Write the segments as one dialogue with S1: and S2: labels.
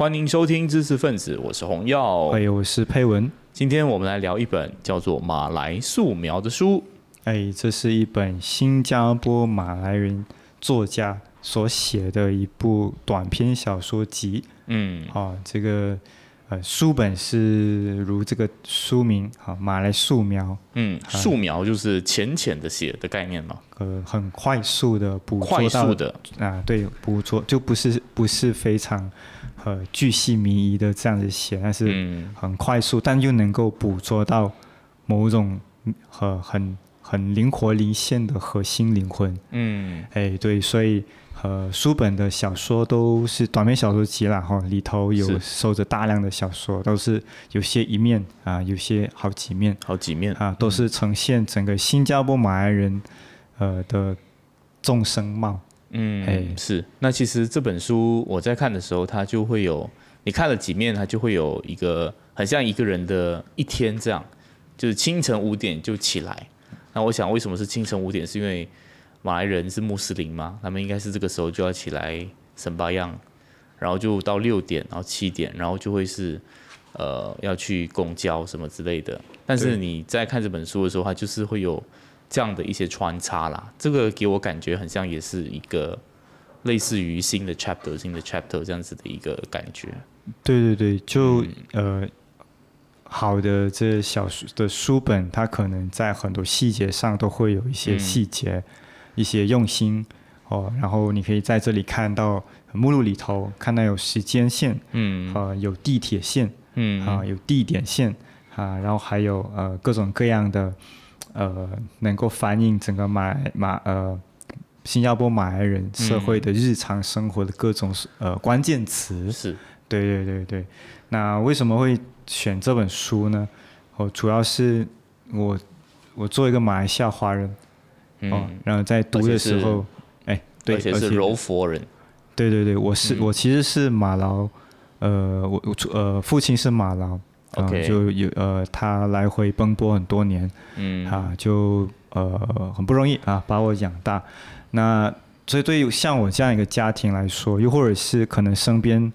S1: 欢迎收听知识分子，我是洪耀。
S2: 哎，我是佩文。
S1: 今天我们来聊一本叫做《马来素描》的书。
S2: 哎，这是一本新加坡马来人作家所写的一部短篇小说集。
S1: 嗯，
S2: 啊，这个呃书本是如这个书名，好，马来素描。
S1: 嗯，素描就是浅浅的写的概念嘛。
S2: 呃，很快速的捕捉
S1: 快
S2: 到
S1: 速的，
S2: 啊，对，捕捉就不是不是非常呃巨细靡遗的这样子写，但是
S1: 嗯
S2: 很快速，但又能够捕捉到某种呃很很灵活离线的核心灵魂。
S1: 嗯
S2: 哎，对，所以呃，书本的小说都是短篇小说集啦，哈，里头有收着大量的小说，都是有些一面啊，有些好几面
S1: 好几面
S2: 啊，都是呈现整个新加坡马来人呃的众生貌。
S1: 嗯，
S2: 哎
S1: 是。那其实这本书我在看的时候，它就会有，你看了几面，它就会有一个很像一个人的一天这样，就是清晨五点就起来。那我想，为什么是清晨五点？是因为马来人是穆斯林嘛，他们应该是这个时候就要起来神巴样，然后就到六点，然后七点，然后就会是呃要去公交什么之类的。但是你在看这本书的时候，它就是会有这样的一些穿插啦，这个给我感觉很像也是一个类似于新的 chapter、新的 chapter 这样子的一个感觉。
S2: 对对对，就、呃，好的这小书的书本，它可能在很多细节上都会有一些
S1: 嗯。
S2: 细节、一些用心哦。然后你可以在这里看到目录里头看到有时间线，
S1: 嗯
S2: 呃，有地铁线
S1: 嗯
S2: 啊、有地点线啊，然后还有呃各种各样的呃能够反映整个马来马呃新加坡马来人社会的日常生活的各种呃关键词。
S1: 是
S2: 对对对对，那为什么会选这本书呢？哦，主要是我我做一个马来西亚华人哦，
S1: 嗯，
S2: 然后在读的时候，哎，对，
S1: 而且是柔佛人。
S2: 对对对，我是、
S1: 嗯
S2: 我其实是马劳，呃，我我呃父亲是马劳，呃
S1: OK
S2: 就有呃他来回奔波很多年
S1: 嗯
S2: 啊，就呃很不容易啊把我养大。那所以对于像我这样一个家庭来说，又或者是可能身边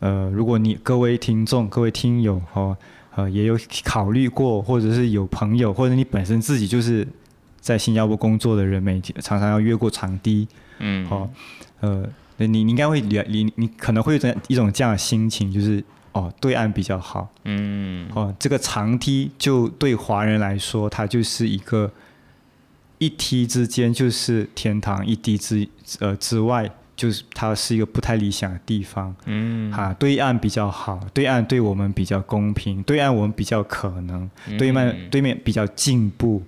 S2: 呃，如果你各位听众、各位听友哦，呃也有考虑过，或者是有朋友，或者你本身自己就是在新加坡工作的人，每天常常要越过长堤。
S1: 嗯。
S2: 哦，呃，你你应该会你你你可能会有一种这样的心情，就是哦，对岸比较好，
S1: 嗯。
S2: 哦，这个长梯就对华人来说，它就是一个一梯之间就是天堂，一梯之呃之外就是它是一个不太理想的地方。
S1: 嗯。
S2: 哈、对岸比较好，对岸对我们比较公平，对岸我们比较可能，对面
S1: 嗯
S2: 对面比较进步，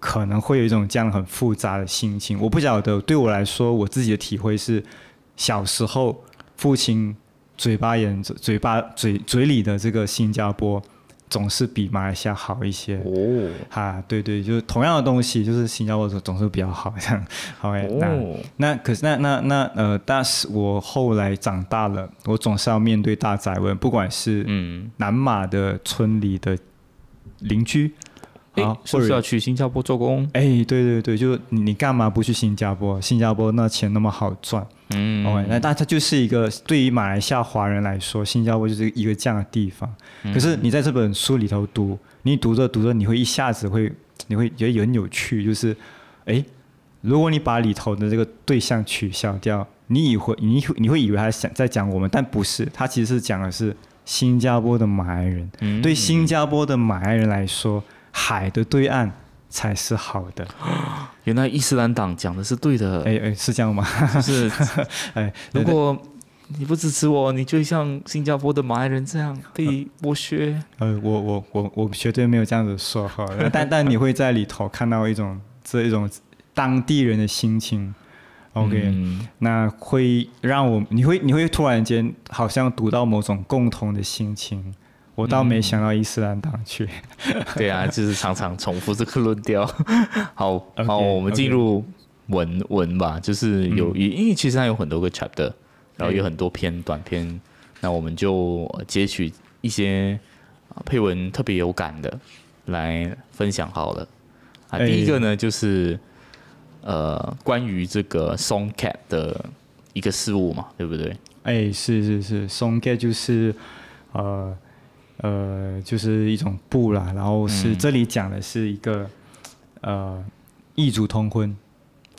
S2: 可能会有一种这样很复杂的心情。我不晓得，对我来说，我自己的体会是，小时候父亲嘴巴眼嘴巴嘴嘴里的这个新加坡，总是比马来西亚好一些。
S1: 哦
S2: 哈，对对，就是同样的东西，就是新加坡总总是比较好这样。好诶，那
S1: 哦
S2: 那可是那那那呃，但是我后来长大了，我总是要面对大宅问，不管是
S1: 嗯，
S2: 南马的村里的邻居
S1: 哎
S2: 啊，，或者
S1: 是不是要去新加坡做工？
S2: 哎，对对对，就你你干嘛不去新加坡？新加坡那钱那么好赚，
S1: 嗯
S2: 哦，那但它就是一个对于马来西亚华人来说，新加坡就是一个这样的地方。
S1: 嗯
S2: 可是你在这本书里头读，你读着读着，你会一下子会，你会觉得很有趣，就是，哎，如果你把里头的这个对象取消掉，你以为你你会以为他想在讲我们，但不是，他其实是讲的是新加坡的马来人。
S1: 嗯
S2: 对新加坡的马来人来说，海的对岸才是好的。
S1: 原来伊斯兰党讲的是对的，
S2: 哎哎，是这样吗？
S1: 就是
S2: 哎，
S1: 如果你不支持我，你就像新加坡的马来人这样被剥削。
S2: 呃，我我我我绝对没有这样子说哈，但但你会在里头看到一种这一种当地人的心情。OK，、
S1: 嗯
S2: 那会让我你会你会突然间好像读到某种共同的心情。我倒没想到伊斯兰党去。
S1: 对啊，就是常常重复这个论调。好好，我们进入文文吧，就是有，因为其实它有很多个 chapter，然后有很多篇短篇，那我们就呃截取一些啊配文特别有感的来分享好了。啊，
S2: 哎
S1: 第一个呢就是呃关于这个 Songcat 的一个事物嘛，对不对？
S2: 哎，是是是，Songcat 就是呃呃就是一种布啦，然后是、
S1: 嗯。
S2: 这里讲的是一个呃异族通婚，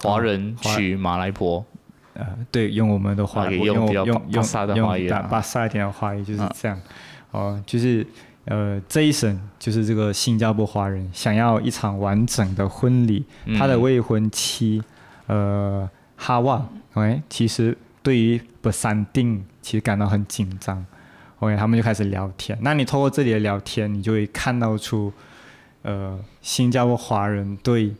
S1: 华人娶马来婆，
S2: 呃，对，用我们的华
S1: 啊
S2: 语，
S1: 用
S2: 用用用
S1: 华语啊。
S2: 巴萨一点的华语就是
S1: 啊。
S2: 这样，哦，就是呃这一省就是这个新加坡华人想要一场完整的婚礼，他的
S1: 嗯
S2: 未婚妻呃哈旺，OK，其实对于不三定其实感到很紧张，OK，他们就开始聊天。那你透过这里的聊天，你就会看到出呃新加坡华人对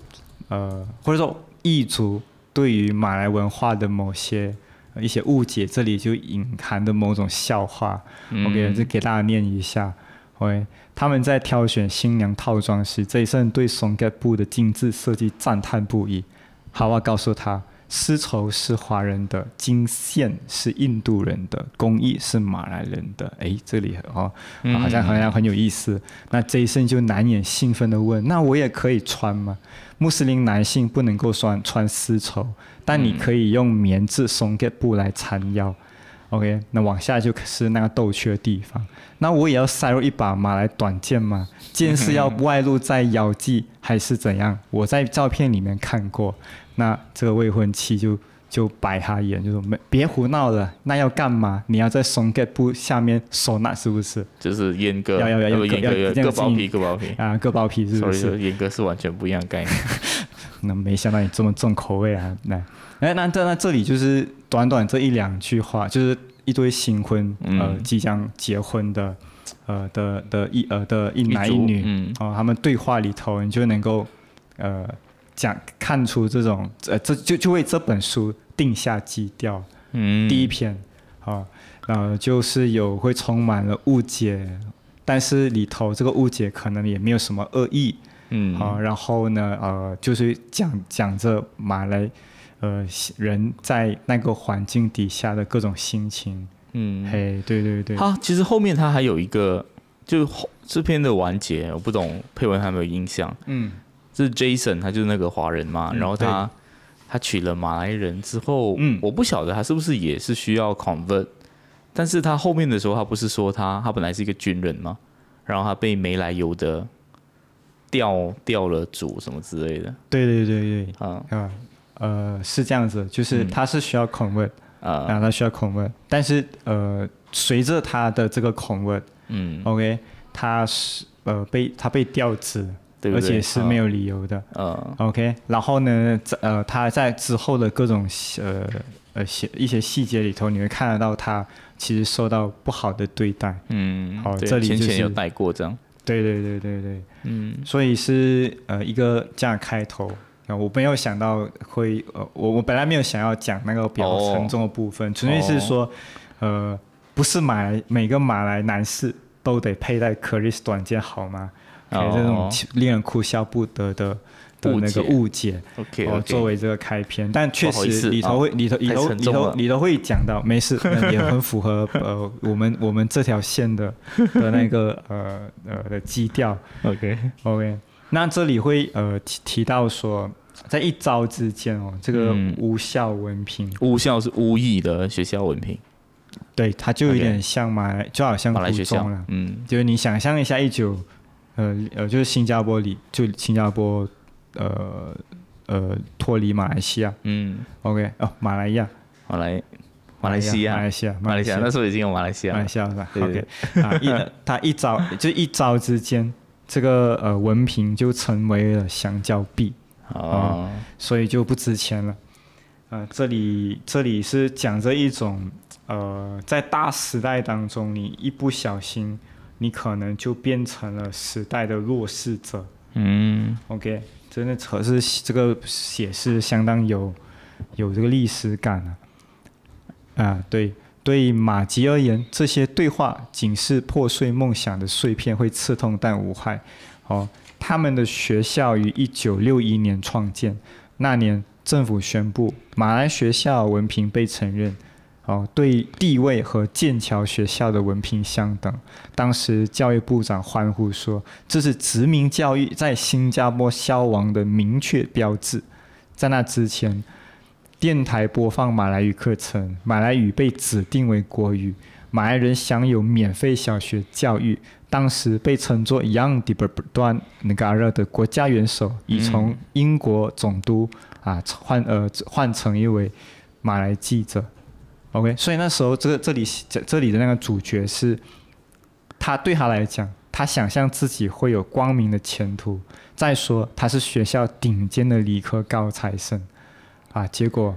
S2: 呃或者说异族对于马来文化的某些。呃一些误解，这里就隐含的某种笑话。OK，这
S1: 嗯
S2: 给大家念一下。OK，他们在挑选新娘套装时，这一生对松盖布的精致设计赞叹不已。哈瓦告诉他，丝绸是华人的，金线是印度人的，工艺是马来人的。诶，这里哦，
S1: 嗯
S2: 好像好像很有意思。那 Jason 就难掩兴奋地问：“那我也可以穿吗？”穆斯林男性不能够穿穿丝绸，但你可以用棉质松盖布来缠腰。OK，那往下就是那个逗趣的地方。那我也要塞入一把马来短剑吗？剑是要外露在腰际还是怎样？我在照片里面看过。那这个未婚妻就就白他眼，就说没别胡闹了，那要干嘛？你要在松盖布下面收纳是不是？
S1: 就是阉割，
S2: 要要要要要
S1: 阉割
S2: 要
S1: 割包皮，割包皮。
S2: 啊，割包皮是不是？
S1: 阉割是完全不一样的概念。
S2: 那没想到你这么重口味啊！那哎，那这那这里就是短短这一两句话，就是一堆新婚、呃
S1: 嗯
S2: 即将结婚的呃的的一呃的一男一女
S1: 嗯
S2: 哦，他们对话里头，你就能够呃讲看出这种呃这就就为这本书定下基调。
S1: 嗯，
S2: 第一篇啊，呃就是有会充满了误解，但是里头这个误解可能也没有什么恶意。
S1: 嗯
S2: 啊，然后呢，呃，就是讲讲着马来呃人在那个环境底下的各种心情。
S1: 嗯，
S2: 嘿，对对对，
S1: 他其实后面他还有一个，就后这篇的完结，我不懂配文还有没有印象？
S2: 嗯。
S1: 这是 Jason，他就是那个华人嘛，
S2: 嗯
S1: 然后他他娶了马来人之后，
S2: 嗯。
S1: 我不晓得他是不是也是需要 convert，但是他后面的时候，他不是说他他本来是一个军人嘛，然后他被没来由的调调了组什么之类的，
S2: 对对对对，
S1: 啊
S2: 啊，呃，是这样子，就是
S1: 嗯
S2: 他是需要 convert，
S1: 啊
S2: 然后他需要 convert，但是呃，随着他的这个 convert，OK，、
S1: 嗯
S2: ，OK，他是呃被他被调职，
S1: 对对？
S2: 而且是没有理由的。
S1: 嗯
S2: OK，然后呢，在呃，他在之后的各种呃呃细一些细节里头，你会看得到他其实受到不好的对待。
S1: 嗯，
S2: 好
S1: 对
S2: 这里就是
S1: 有带过这样，
S2: 对对对对对，
S1: 嗯
S2: 所以是呃一个这样开头。呃我没有想到会呃，我我本来没有想要讲那个比较
S1: 哦
S2: 沉重的部分，纯粹是说，呃，不是马来每个马来男士都得佩戴 Chris 短剑好吗？给这种
S1: 哦
S2: 令人哭笑不得的的那个
S1: 误解。，OK
S2: 哦，作为这个开篇，但确实里头会、里头里头里头里头会讲到，没事，也很符合呃我们我们这条线的的那个呃呃的基调。OK，OK，那这里会呃提提到说，在一招之间哦，这个
S1: 嗯。
S2: 无效文凭，
S1: 巫校是巫艺的学校文凭，
S2: 对，它就有
S1: OK
S2: 点像马来，就好像
S1: 马来学校
S2: 中了，。
S1: 嗯。
S2: 就是你想象一下，一九呃呃，就是新加坡里，就新加坡呃呃脱离马来西亚。
S1: 嗯
S2: ，，OK 哦，马来亚。
S1: 马来马来西亚
S2: 马来西亚，
S1: 马来西亚那时候已经有马来西亚。
S2: 马来，西亚是吧
S1: 对对
S2: ？OK，啊，一他一招就一招之间，这个呃文凭就成为了香蕉币，
S1: 哦，
S2: 所以就不值钱了。呃、这里这里是讲着一种呃，在大时代当中，你一不小心，你可能就变成了时代的弱势者。
S1: 嗯
S2: OK，真的可是这个写是相当有有这个历史感啊。啊，对，对马吉而言，这些对话仅是破碎梦想的碎片，会刺痛但无害。哦，他们的学校于一九六一年创建，那年政府宣布马来学校文凭被承认。哦，对地位和剑桥学校的文凭相等。当时教育部长欢呼说：“这是殖民教育在新加坡消亡的明确标志。”在那之前，电台播放马来语课程，马来语被指定为国语，马来人享有免费小学教育。当时被称作 Young d i b e r a n Negara 的国家元首，已从英国总督啊换呃换成一位马来记者。OK，所以那时候这个这里这里的那个主角是，他对他来讲，他想象自己会有光明的前途。再说他是学校顶尖的理科高材生，啊，结果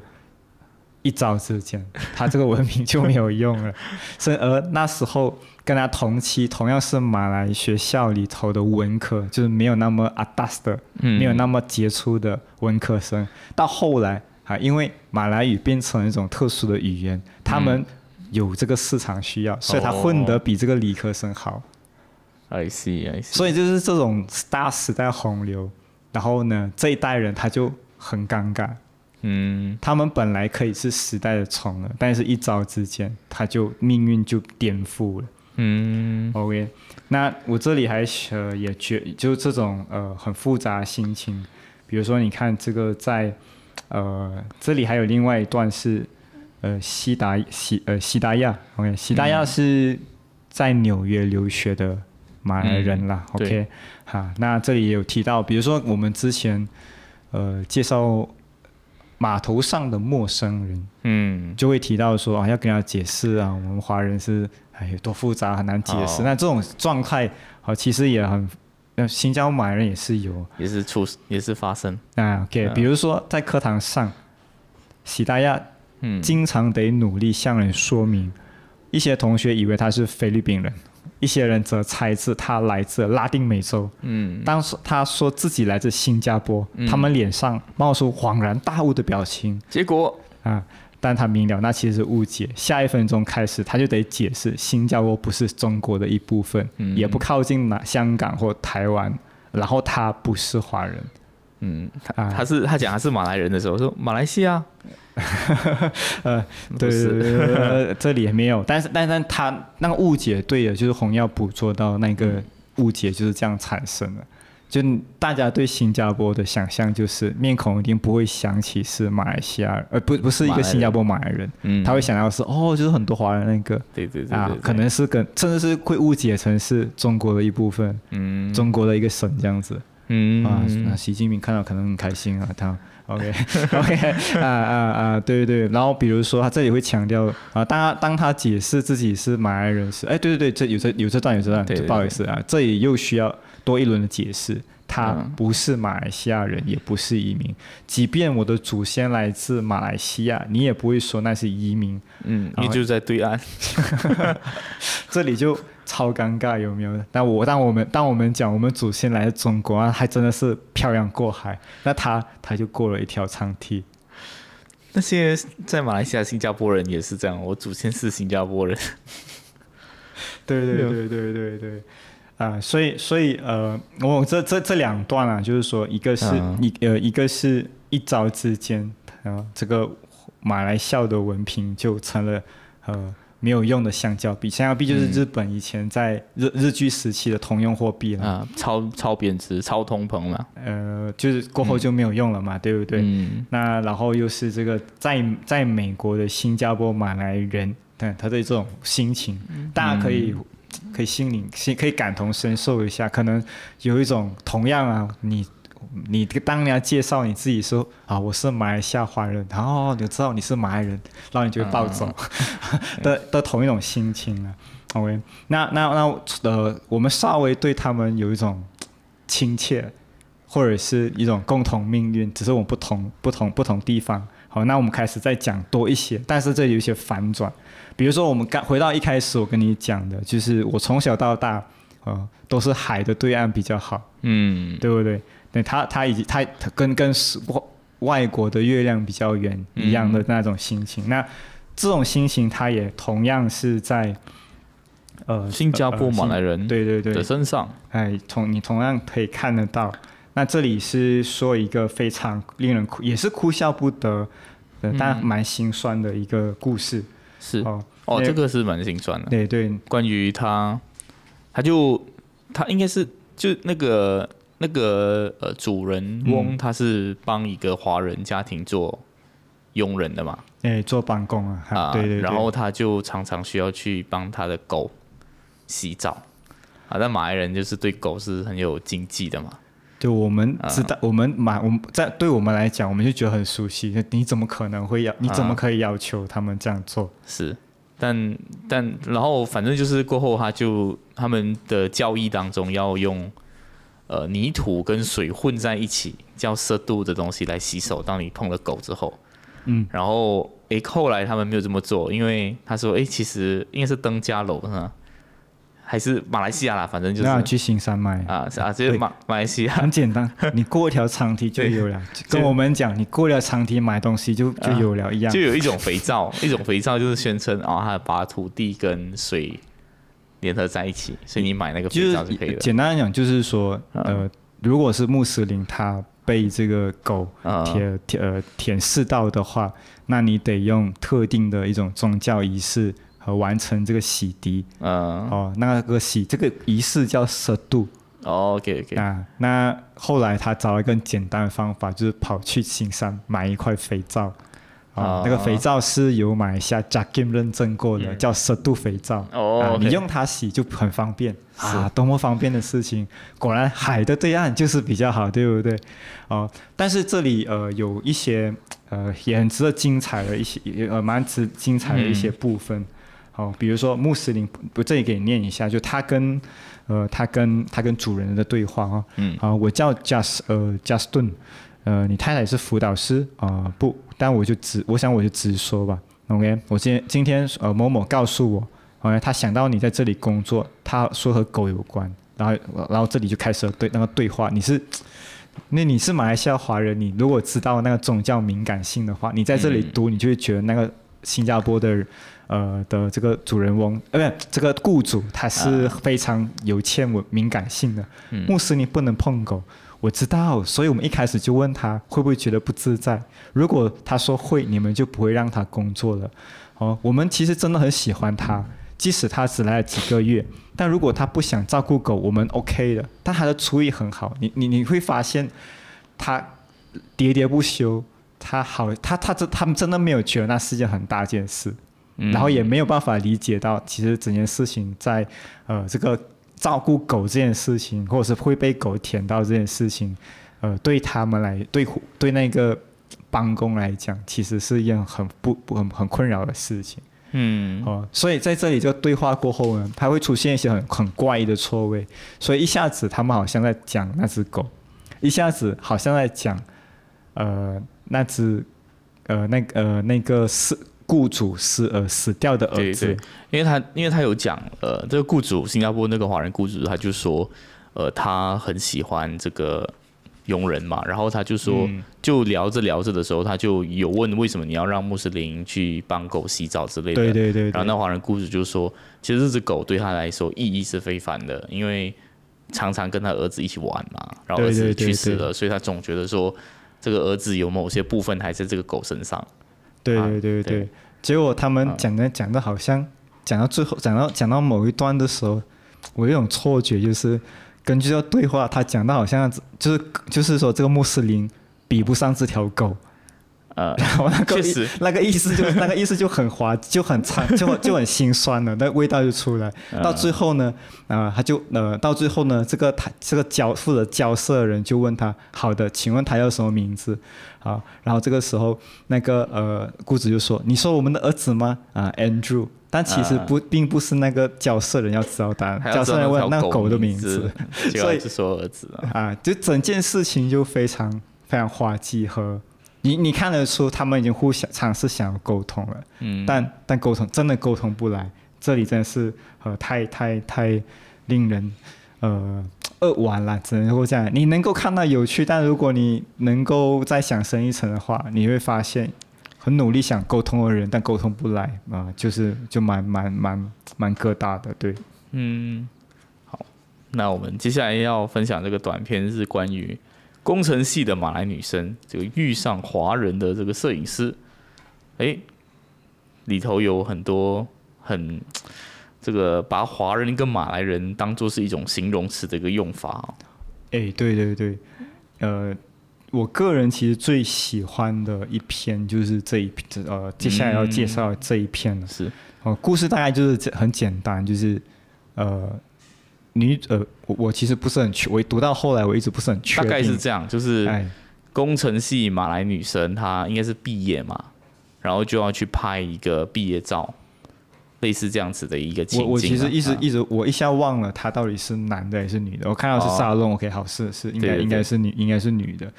S2: 一朝之间，他这个文凭就没有用了。所以而那时候跟他同期，同样是马来学校里头的文科，就是没有那么阿达斯的，没有那么杰出的文科生，到后来。啊，因为马来语变成一种特殊的语言，他们有这个市场需要，所以他混得比这个理科生好。
S1: I see, I see。
S2: 所以就是这种大时代洪流，然后呢，这一代人他就很尴尬。嗯。他们本来可以是时代的宠儿，但是一朝之间，他就命运就颠覆了。嗯。OK，那我这里还呃也觉就这种呃很复杂心情，比如说你看这个在。呃，这里还有另外一段是，呃，西达西呃西达亚，OK，西达亚是在纽约留学的马来人啦，OK，哈，那这里也有提到，比如说我们之前呃介绍码头上的陌生人，嗯，就会提到说啊，要跟他解释啊，我们华人是哎有多复杂，很难解释。那这种状态啊，其实也很。那新疆马来人也是有，
S1: 也是出，也是发生
S2: 啊。OK，比如说在课堂上，喜大亚嗯，经常得努力向人说明。一些同学以为他是菲律宾人，一些人则猜测他来自拉丁美洲。嗯，当时他说自己来自新加坡，他们脸上冒出恍然大悟的表情。
S1: 结果
S2: 啊。但他明了，那其实是误解。下一分钟开始，他就得解释，新加坡不是中国的一部分，也不靠近哪香港或台湾，然后他不是华人。
S1: 嗯，他他是他讲他是马来人的时候说马来西亚。
S2: 呃，对 对对，这里也没有，但是但是他那个误解对的，就是红要捕捉到那个误解就是这样产生的。就大家对新加坡的想象，就是面孔一定不会想起是马来西亚，呃，不，不是一个新加坡马来人，嗯，他会想到是哦，就是很多华人那个，
S1: 对对对，啊，
S2: 可能是跟甚至是会误解成是中国的一部分，嗯，中国的一个省这样子，嗯，啊，那习近平看到可能很开心啊，他，OK OK，啊啊啊，对对对，然后比如说他这里会强调啊，当他当他解释自己是马来人时，哎，对对对，这有这有这段有这段，不好意思啊，这里又需要。多一轮的解释，他不是马来西亚人，也不是移民。即便我的祖先来自马来西亚，你也不会说那是移民。
S1: 嗯，你就在对岸，
S2: 这里就超尴尬，有没有？但我当我们当我们讲我们祖先来自中国啊，还真的是漂洋过海，那他他就过了一条长梯。
S1: 那些在马来西亚、新加坡人也是这样，我祖先是新加坡人。
S2: 对对对对对对。啊，所以所以呃，我这这这两段啊，就是说，一个是一呃，一个是一朝之间，啊，这个马来校的文凭就成了呃没有用的橡胶币，橡胶币就是日本以前在日日据时期的通用货币了，
S1: 啊，超超贬值、超通膨了，
S2: 呃，就是过后就没有用了嘛，对不对？嗯。那然后又是这个在在美国的新加坡马来人，对他的这种心情，大家可以。可以心领心，可以感同身受一下，可能有一种同样啊，你你当人家介绍你自己说啊，我是马来西亚华人，然后你知道你是马来人，然后你就会暴走 的的同一种心情啊。OK，那那那呃，我们稍微对他们有一种亲切，或者是一种共同命运，只是我们不同不同不同地方。好，那我们开始再讲多一些，但是这有一些反转。比如说，我们刚回到一开始我跟你讲的，就是我从小到大，呃，都是海的对岸比较好，嗯，对不对？对他，他已经他，他跟跟外外国的月亮比较圆一样的那种心情。那这种心情，他也同样是在
S1: 呃新加坡马来人
S2: 对对对
S1: 的身上，
S2: 哎，同你同样可以看得到。那这里是说一个非常令人哭，也是哭笑不得，但蛮心酸的一个故事。
S1: 是哦，哦，这个是蛮心酸的。
S2: 对对，
S1: 关于他，他就他应该是就那个那个呃主人翁，他是帮一个华人家庭做佣人的嘛，
S2: 哎，做办公啊，哈
S1: 啊，
S2: 对对对，
S1: 然后他就常常需要去帮他的狗洗澡，啊，但马来人就是对狗是很有经济的嘛，
S2: 就我们
S1: 啊
S2: 知道，我们马我们在对我们来讲，我们就觉得很熟悉。你怎么可能会要？你怎么
S1: 啊
S2: 可以要求他们这样做？
S1: 是，但但然后反正就是过后他就他们的教义当中要用呃泥土跟水混在一起叫色度的东西来洗手，当你碰了狗之后，
S2: 嗯，
S1: 然后诶后来他们没有这么做，因为他说诶其实应该是登嘉楼是吗？还是马来西亚啦，反正就是
S2: 那去新山脉，
S1: 啊是啊，就是马马来西亚
S2: 很简单，你过一条长堤就有了。跟我们讲，你过了长堤买东西就就有了一样
S1: 就。有一种肥皂，一种肥皂就是宣称啊，它把土地跟水联合在一起，所以你买那个肥
S2: 就是
S1: 皂就可以了。
S2: 简单来讲，就是说，呃，如果是穆斯林他被这个狗
S1: 啊
S2: 舔舔呃舔舐到的话，那你得用特定的一种宗教仪式和完成这个洗涤。
S1: 嗯
S2: 哦，那个洗这个仪式叫色度
S1: ，OK OK，
S2: 啊。那后来他找了一个简单的方法，就是跑去青山买一块肥皂。啊
S1: 哦，
S2: 那个肥皂是有马来西亚 Jakim 认证过的，叫色度肥皂。
S1: 哦
S2: 你用它洗就很方便啊，多么方便的事情！果然海的对岸就是比较好，对不对？哦，但是这里呃有一些呃也很值得精彩的一些也呃蛮值精彩的一些部分。好、比如说穆斯林，我这里给你念一下，就他跟呃他跟他跟主人的对话哦。
S1: 嗯
S2: 好、我叫 Just 呃 Justin，呃，你太太是辅导师啊、不，但我就直，我想我就直说吧。OK，我今天今天呃某某告诉我，，OK，，他想到你在这里工作，他说和狗有关，然后然后这里就开始了对那个对话，你是。那你是马来西亚华人，你如果知道那个宗教敏感性的话，你在这里读，你就会觉得那个新加坡的呃的这个主人翁，呃，不，这个雇主他是非常有欠我敏感性的。牧师你不能碰狗，我知道，所以我们一开始就问他会不会觉得不自在。如果他说会，你们就不会让他工作了。哦，我们其实真的很喜欢他，即使他只来了几个月，但如果他不想照顾狗，我们 OK 的。但他的厨艺很好，你你你会发现他喋喋不休，他好，他他这他们真的没有觉得那是件很大件事。
S1: 嗯
S2: 然后也没有办法理解到，其实整件事情在呃这个照顾狗这件事情，或者是会被狗舔到这件事情，呃，对他们来对对那个帮工来讲，其实是一件很不不很很困扰的事情。
S1: 嗯。
S2: 哦、所以在这里这个对话过后呢，它会出现一些很很怪异的错位，所以一下子他们好像在讲那只狗，一下子好像在讲呃那只呃那个呃那个死雇主死呃死掉的儿子。
S1: 对对，因为他因为他有讲，呃，这个雇主新加坡那个华人雇主，他就说，呃，他很喜欢这个佣人嘛，然后他就说，
S2: 嗯
S1: 就聊着聊着的时候，他就有问为什么你要让穆斯林去帮狗洗澡之类的，
S2: 对对对
S1: 然后，那华人雇主就说，其实这只狗对他来说意义是非凡的，因为常常跟他儿子一起玩嘛，然后儿子
S2: 对对对对
S1: 去世了，所以他总觉得说，这个儿子有某些部分还在这个狗身上。
S2: 对对对
S1: 对。
S2: 结果他们
S1: 啊。
S2: 讲的讲的好像讲到最后，讲到讲到某一段的时候，我有一种错觉，就是根据这个对话，他讲的好像就是就是说这个穆斯林比不上这条狗，
S1: 呃，
S2: 然后那个
S1: 确实
S2: 那个意思就 那个意思就很滑，就很惨，就就很心酸了，那味道就出来。
S1: 嗯
S2: 到最后呢，啊、他就呃，到最后呢，这个他这个交负责交涉的人就问他，好的，请问他叫什么名字？啊，然后这个时候那个呃雇主就说，你说我们的儿子吗？啊，Andrew。但其实不，并不是那个交涉人要知道答案，交涉人问那个狗的
S1: 名
S2: 名字。，
S1: 结
S2: 所以
S1: 是说儿子啊，
S2: 啊，就整件事情就非常非常滑稽和你你看得出他们已经互相尝试想要沟通了，
S1: 嗯，
S2: 但但沟通真的沟通不来，这里真的是呃太太太令人呃扼腕了，只能够这样。你能够看到有趣，但如果你能够再想深一层的话，你会发现很努力想沟通的人，但沟通不来啊、就是就蛮蛮蛮蛮疙瘩的，对。
S1: 嗯，好，那我们接下来要分享这个短片是关于工程系的马来女生这个遇上华人的这个摄影师，哎，里头有很多很这个把华人跟马来人当做是一种形容词的一个用法哦。
S2: 哎，对对对，呃，我个人其实最喜欢的一篇就是这一篇，呃，接下来要介绍这一篇了。
S1: 是
S2: 哦，故事大概就是这很简单，就是呃，女呃，我我其实不是很确，我读到后来我一直不是很确
S1: 大，概是这样，就是
S2: 哎，
S1: 工程系马来女生，她应该是毕业嘛，然后就要去拍一个毕业照，类似这样子的一个情景啊。
S2: 我我其实一直
S1: 啊
S2: 一直我一下忘了她到底是男的还是女的，我看到是
S1: 哦。
S2: 沙龙、o k 好是是应该应该是女应该是女的，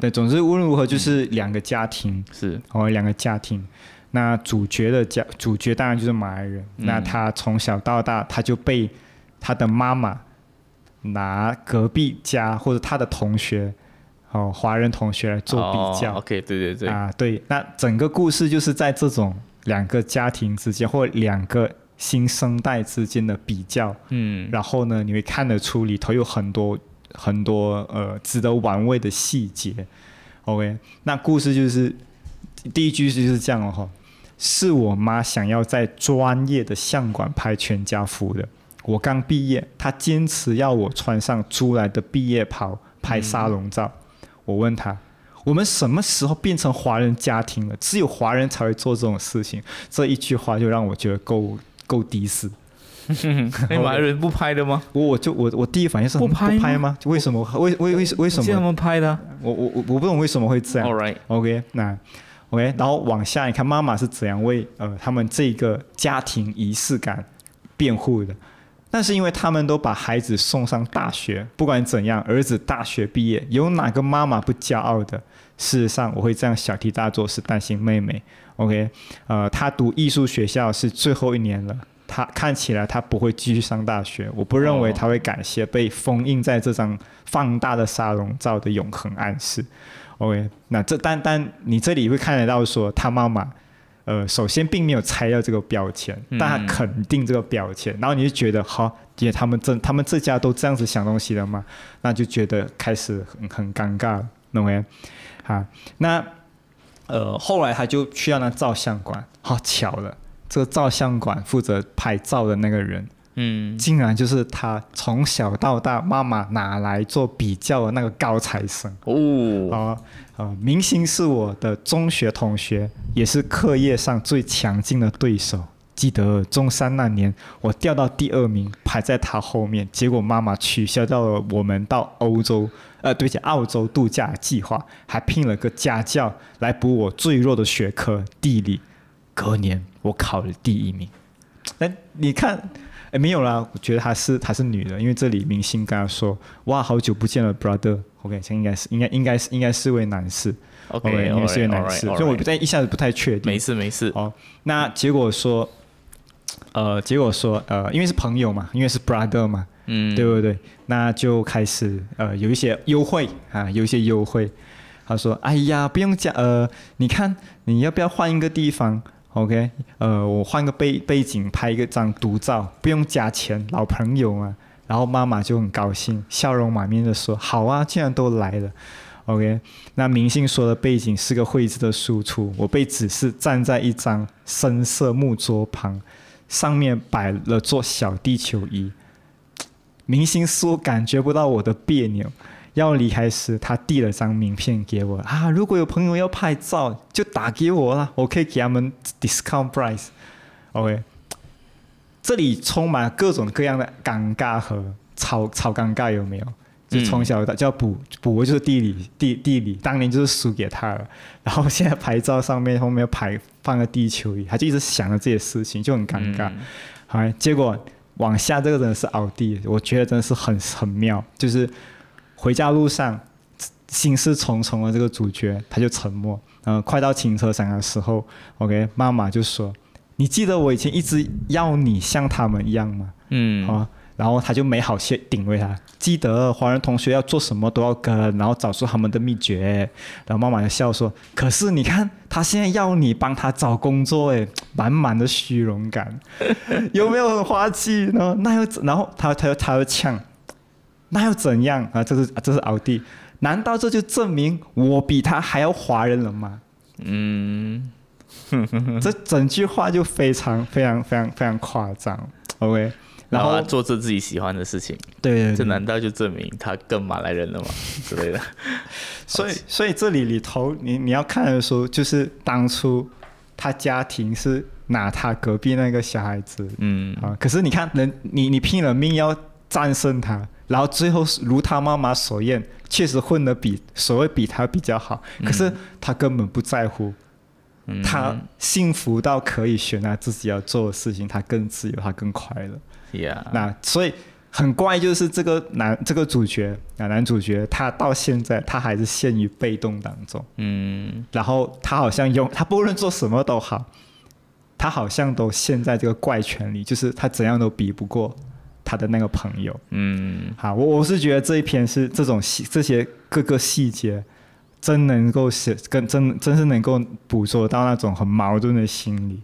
S2: 对，总之无论如何就是两个家庭，
S1: 是。
S2: 哦，两个家庭。那主角的家主角当然就是马来人，
S1: 嗯。
S2: 那他从小到大他就被他的妈妈拿隔壁家或者他的同学哦华人同学来做比较
S1: 哦、OK，对对对，
S2: 啊，对，那整个故事就是在这种两个家庭之间或两个新生代之间的比较，
S1: 嗯，
S2: 然后呢，你会看得出里头有很多很多呃值得玩味的细节。OK，那故事就是第一句就是这样哦，哈，是我妈想要在专业的相馆拍全家福的。我刚毕业，他坚持要我穿上租来的毕业袍拍沙龙照。我问他。我们什么时候变成华人家庭了？只有华人才会做这种事情。这一句话就让我觉得够够低死。
S1: 那马来人不拍的吗？
S2: 我我就我我第一反应是嗯
S1: 不拍
S2: 拍吗？为什么？为为为为什
S1: 是他
S2: 么？
S1: 们拍的啊、
S2: 我我我我不懂为什么会这样
S1: All。
S2: right，OK，那 OK，然后往下你看妈妈是怎样为呃他们这个家庭仪式感辩护的。那是因为他们都把孩子送上大学，不管怎样，儿子大学毕业，有哪个妈妈不骄傲的？事实上，我会这样小题大做，是担心妹妹。OK，呃，她读艺术学校是最后一年了，她看起来她不会继续上大学。我不认为
S1: 哦
S2: 她会感谢被封印在这张放大的沙龙照的永恒暗示。OK，那这但但你这里会看得到说，她妈妈，呃，首先并没有拆掉这个标签，
S1: 嗯
S2: 但他肯定这个标签，然后你就觉得，好，也他们这他们这家都这样子想东西了吗？那就觉得开始很很尴尬了，OK，好，那呃后来他就去到那照相馆，好巧了，这个照相馆负责拍照的那个人，
S1: 嗯，
S2: 竟然就是他从小到大妈妈拿来做比较的那个高材生。
S1: 哦，
S2: 啊啊！明星是我的中学同学，也是课业上最强劲的对手。记得中三那年，我掉到第二名，排在他后面，结果妈妈取消掉了我们到欧洲，呃，对起，澳洲度假计划，还聘了个家教来补我最弱的学科地理。隔年我考了第一名。哎，你看，哎，没有啦，我觉得她是她是女的，因为这里明星跟她说，哇，好久不见了，brother。OK，这应该是应该应该是应该是位男士
S1: OK，
S2: 应该是位男士所以我太一下子不太确定
S1: 没。事没事，
S2: 哦，那结果说，呃，结果说，呃，因为是朋友嘛，因为是 brother 嘛，
S1: 嗯，
S2: 对不对？那就开始呃有一些优惠啊，有一些优惠。他说：“哎呀，不用加，呃，你看你要不要换一个地方？OK，呃，我换个背背景拍一个张独照，不用加钱，老朋友嘛。”然后妈妈就很高兴，笑容满面的说：“好啊，既然都来了。” OK，那明星说的背景是个绘制的输出，我被指示站在一张深色木桌旁，上面摆了座小地球仪。明星说感觉不到我的别扭。要离开时，他递了张名片给我啊，如果有朋友要拍照，就打给我啦，我可以给他们 discount price。OK，这里充满各种各样的尴尬和超超尴尬，有没有？就从小到大就要补补，就是地理地地理，当年就是输给他了。然后现在拍照上面后面要拍放个地球仪，他就一直想着这些事情，就很尴尬。
S1: 嗯
S2: 好，结果往下这个真的是奥弟，我觉得真的是很很妙。就是回家路上心事重重的这个主角，他就沉默。嗯、快到停车场的时候，OK，妈妈就说：“你记得我以前一直要你像他们一样吗？”
S1: 嗯，
S2: 啊，然后他就没好气顶回他，记得华人同学要做什么都要跟，然后找出他们的秘诀。然后妈妈就笑说：“可是你看，他现在要你帮他找工作，哎，满满的虚荣感，有没有很滑稽呢？那又然后他他又他又呛，那又怎样啊？这是这是奥弟，难道这就证明我比他还要华人了吗？
S1: 嗯，
S2: 这整句话就非常非常非常非常夸张。OK，然后
S1: 他做着自己喜欢的事情，
S2: 对对对，
S1: 这难道就证明他更马来人了吗？之类的。
S2: 所以所以这里里头你你要看的时候，就是当初他家庭是拿他隔壁那个小孩子
S1: 嗯
S2: 啊，可是你看人你你拼了命要战胜他，然后最后如他妈妈所愿，确实混得比所谓比他比较好，可是他根本不在乎。
S1: 嗯
S2: 他幸福到可以选他自己要做的事情，他更自由，他更快乐。
S1: ，Yeah，
S2: 那所以很怪，就是这个男这个主角啊，男主角他到现在他还是陷于被动当中，
S1: 嗯
S2: 然后他好像用他不论做什么都好，他好像都陷在这个怪圈里，就是他怎样都比不过他的那个朋友。
S1: 嗯
S2: 好，我我是觉得这一篇是这种细这些各个细节。真能够写，跟真真是能够捕捉到那种很矛盾的心理，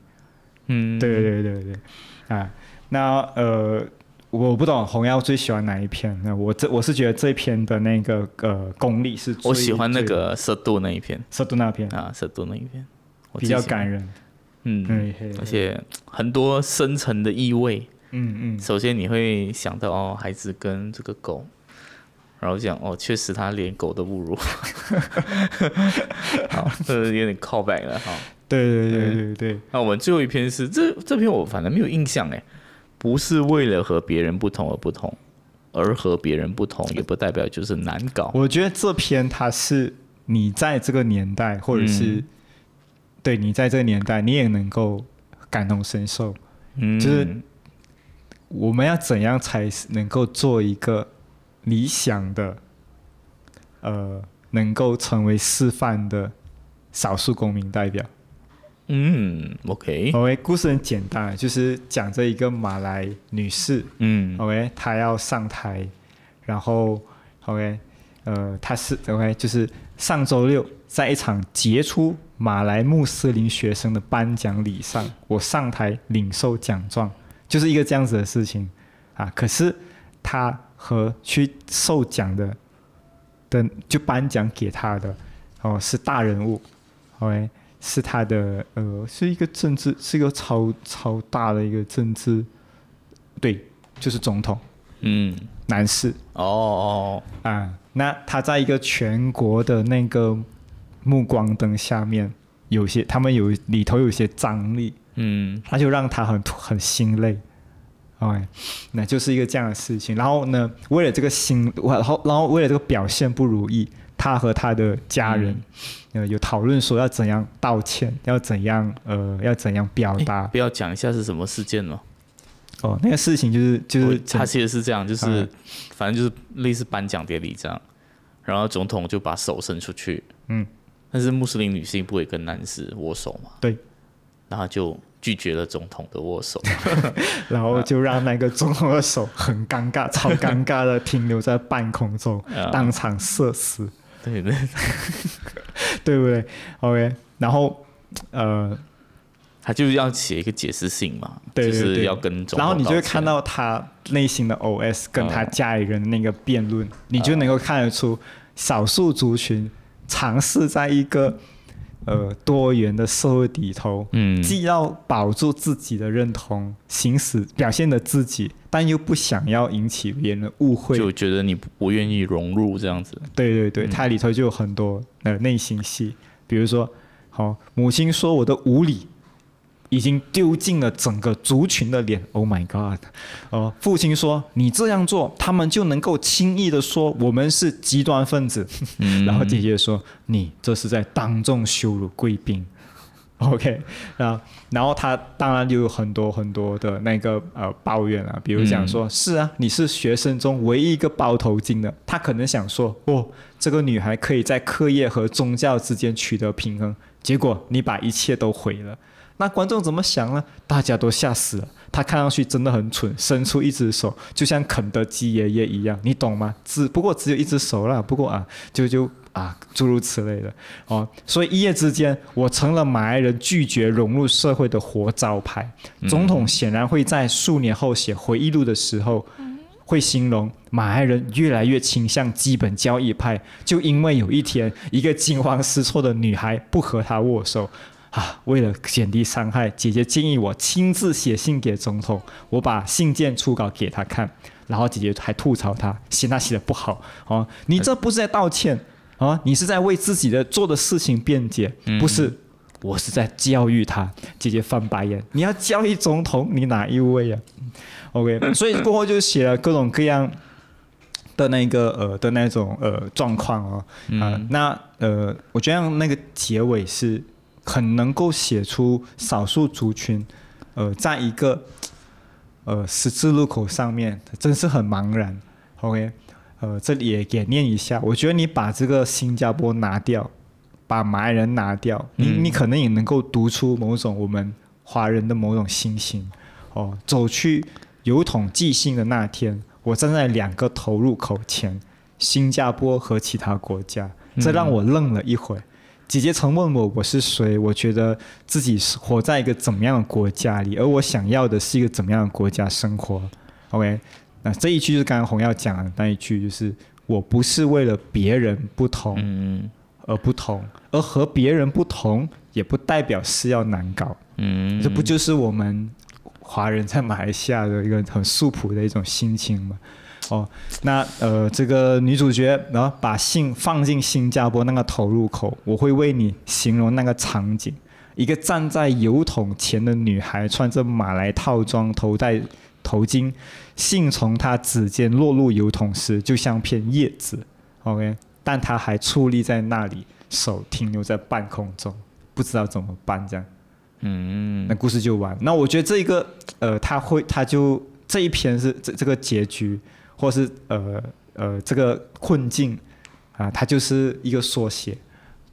S1: 嗯，
S2: 对对对对，啊，那呃，我不懂红耀最喜欢哪一篇？那我这我是觉得这篇的那个呃功力是最
S1: 我喜欢那个色度那一篇
S2: 色度那篇，
S1: 啊，色度那一篇，我
S2: 比较感人。
S1: 嗯，
S2: 嗯，嘿
S1: 而且很多深层的意味。
S2: 嗯嗯，
S1: 首先你会想到哦，孩子跟这个狗，然后讲哦，确实他连狗都不如。好，这有点靠北了哈。
S2: 对对对对对，
S1: 那我们最后一篇是这这篇我反正没有印象哎，不是为了和别人不同而不同，而和别人不同也不代表就是难搞。
S2: 我觉得这篇它是你在这个年代，或者是、
S1: 嗯
S2: 对你在这个年代，你也能够感同身受。
S1: 嗯，
S2: 就是我们要怎样才能够做一个理想的，呃，能够成为示范的少数公民代表？
S1: 嗯
S2: ，OK，OK，故事很简单，就是讲这一个马来女士
S1: 嗯
S2: ，OK，她要上台，然后 OK，呃，她是 OK，就是上周六在一场杰出马来穆斯林学生的颁奖礼上，我上台领受奖状，就是一个这样子的事情啊。可是他和去受奖的的就颁奖给他的哦是大人物，OK，是他的呃是一个政治是一个超超大的一个政治，对，就是总统
S1: 嗯，
S2: 男士。
S1: 哦哦，
S2: 啊，那他在一个全国的那个目光灯下面，有些他们有里头有些张力，
S1: 嗯
S2: 那就让他很很心累。哎，那就是一个这样的事情。然后呢，为了这个心，然后然后为了这个表现不如意，他和他的家人，呃，有讨论说要怎样道歉，要怎样呃，要怎样表达。
S1: 不要讲一下是什么事件吗？
S2: 哦，那个事情就是就是
S1: 他其实是这样，就是
S2: 嗯
S1: 反正就是类似颁奖典礼这样，然后总统就把手伸出去，
S2: 嗯，
S1: 但是穆斯林女性不会跟男士握手嘛，
S2: 对，
S1: 然后就拒绝了总统的握手，
S2: 然后就让那个总统的手很尴尬，超尴尬的停留在半空中，
S1: 啊。
S2: 当场射死，
S1: 对对，
S2: 对不对？OK，然后呃，
S1: 他就是要写一个解释信嘛，
S2: 对对对
S1: 就是要跟总统
S2: 然后你就会看到他内心的 OS 跟他
S1: 嗯
S2: 家里人的那个辩论，你就能够看得出少数族群尝试在一个呃多元的社会里头，
S1: 嗯。
S2: 既要保住自己的认同，行使表现的自己，但又不想要引起别人的误会。
S1: 就觉得你不不愿意融入这样子，
S2: 对对对，
S1: 嗯。
S2: 它里头就有很多呃内心戏，比如说，好、母亲说我的无理已经丢尽了整个族群的脸，Oh my God！哦，父亲说你这样做，他们就能够轻易的说我们是极端分子，
S1: 嗯。
S2: 然后姐姐说你这是在当众羞辱贵宾。OK，然后然后他当然就有很多很多的那个呃抱怨啊，比如讲说，是啊，你是学生中唯一一个包头巾的，他可能想说，哦，这个女孩可以在课业和宗教之间取得平衡，结果你把一切都毁了。那观众怎么想呢？大家都吓死了。他看上去真的很蠢，伸出一只手，就像肯德基爷爷一样，你懂吗？只不过只有一只手啦，不过啊，就就啊，诸如此类的哦。所以一夜之间，我成了马来人拒绝融入社会的活招牌。总统显然会在数年后写回忆录的时候，会形容马来人越来越倾向基本交易派，就因为有一天一个惊慌失措的女孩不和他握手。啊，为了减低伤害，姐姐建议我亲自写信给总统。我把信件初稿给他看，然后姐姐还吐槽他，嫌他写的不好。哦，你这不是在道歉啊？你是在为自己的做的事情辩解，不是？我是在教育他。姐姐翻白眼，你要教育总统，你哪一位啊？OK，所以过后就写了各种各样。的那个呃的那种呃状况哦啊，那呃，我觉得那个结尾是很能够写出少数族群呃在一个呃十字路口上面，真是很茫然。OK，呃，这里也也念一下，我觉得你把这个新加坡拿掉，把马来人拿掉，你你可能也能够读出某种我们华人的某种心情哦。走去邮筒寄信的那天。我站在两个投入口前，新加坡和其他国家，这让我愣了一会。姐姐曾问我我是谁，我觉得自己是活在一个怎么样的国家里，而我想要的是一个怎么样的国家生活。OK，那这一句就是刚刚红耀讲的那一句，就是我不是为了别人不同而不同，而和别人不同也不代表是要难搞。嗯，这不就是我们？华人在马来西亚的一个很素朴的一种心情嘛，哦，那呃，这个女主角然后把信放进新加坡那个投入口，我会为你形容那个场景：一个站在油桶前的女孩，穿着马来套装，头戴头巾，信从她指尖落入油桶时，就像片叶子，OK，但她还矗立在那里，手停留在半空中，不知道怎么办，这样。嗯，那故事就完。那我觉得这一个，呃，他会，他就这一篇是这这个结局，或是呃呃这个困境啊，它就是一个缩写，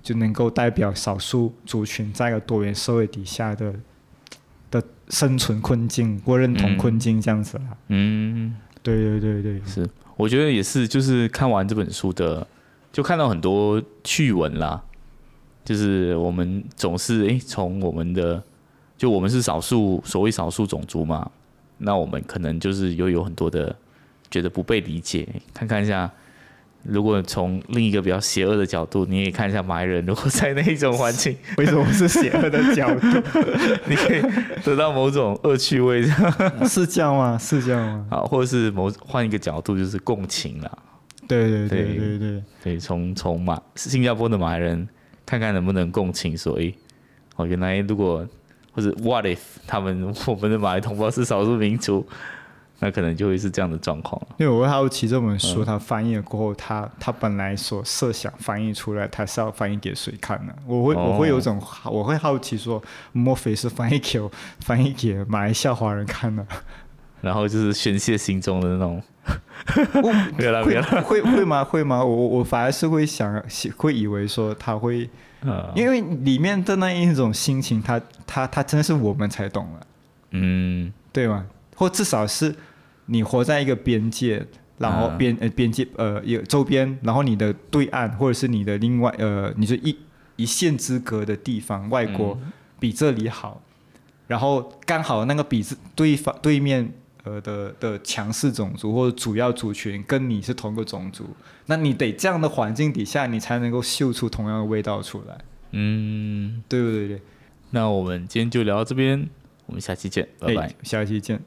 S2: 就能够代表少数族群在一个多元社会底下的的生存困境或认同困境这样子啦。嗯，对对对对，
S1: 是，我觉得也是，就是看完这本书的，就看到很多趣闻啦。就是我们总是诶，从我们的就我们是少数所谓少数种族嘛，那我们可能就是又有很多的觉得不被理解。看看一下，如果从另一个比较邪恶的角度，你也看一下马来人，如果在那一种环境，
S2: 为什么是邪恶的角度？
S1: 你可以得到某种恶趣味，
S2: 是这样吗？是这样吗？
S1: 好，或者是某换一个角度，就是共情啦。
S2: 对对对对对
S1: 对，从从马新加坡的马来人。看看能不能共情，所以哦，原来如果或者 what if 他们我们的马来同胞是少数民族，那可能就会是这样的状况。
S2: 因为我会好奇这本书他翻译了过后，他他本来所设想翻译出来，他是要翻译给谁看呢？我会我会有种我会好奇说，莫非是翻译给翻译给马来西亚华人看呢？
S1: 然后就是宣泄心中的那种。
S2: 别了别了，会会吗？会吗？我我反而是会想，会以为说他会，因为里面的那一种心情，他他他真的是我们才懂了，嗯，对吗？或至少是你活在一个边界，然后边呃边界呃有周边，然后你的对岸或者是你的另外呃，你是一一线之隔的地方，外国比这里好，然后刚好那个比这对方对面。呃的的强势种族或者主要族群跟你是同个种族，那你得这样的环境底下，你才能够嗅出同样的味道出来。嗯，对不对？对。
S1: 那我们今天就聊到这边，我们下期见，拜拜，
S2: 下期见。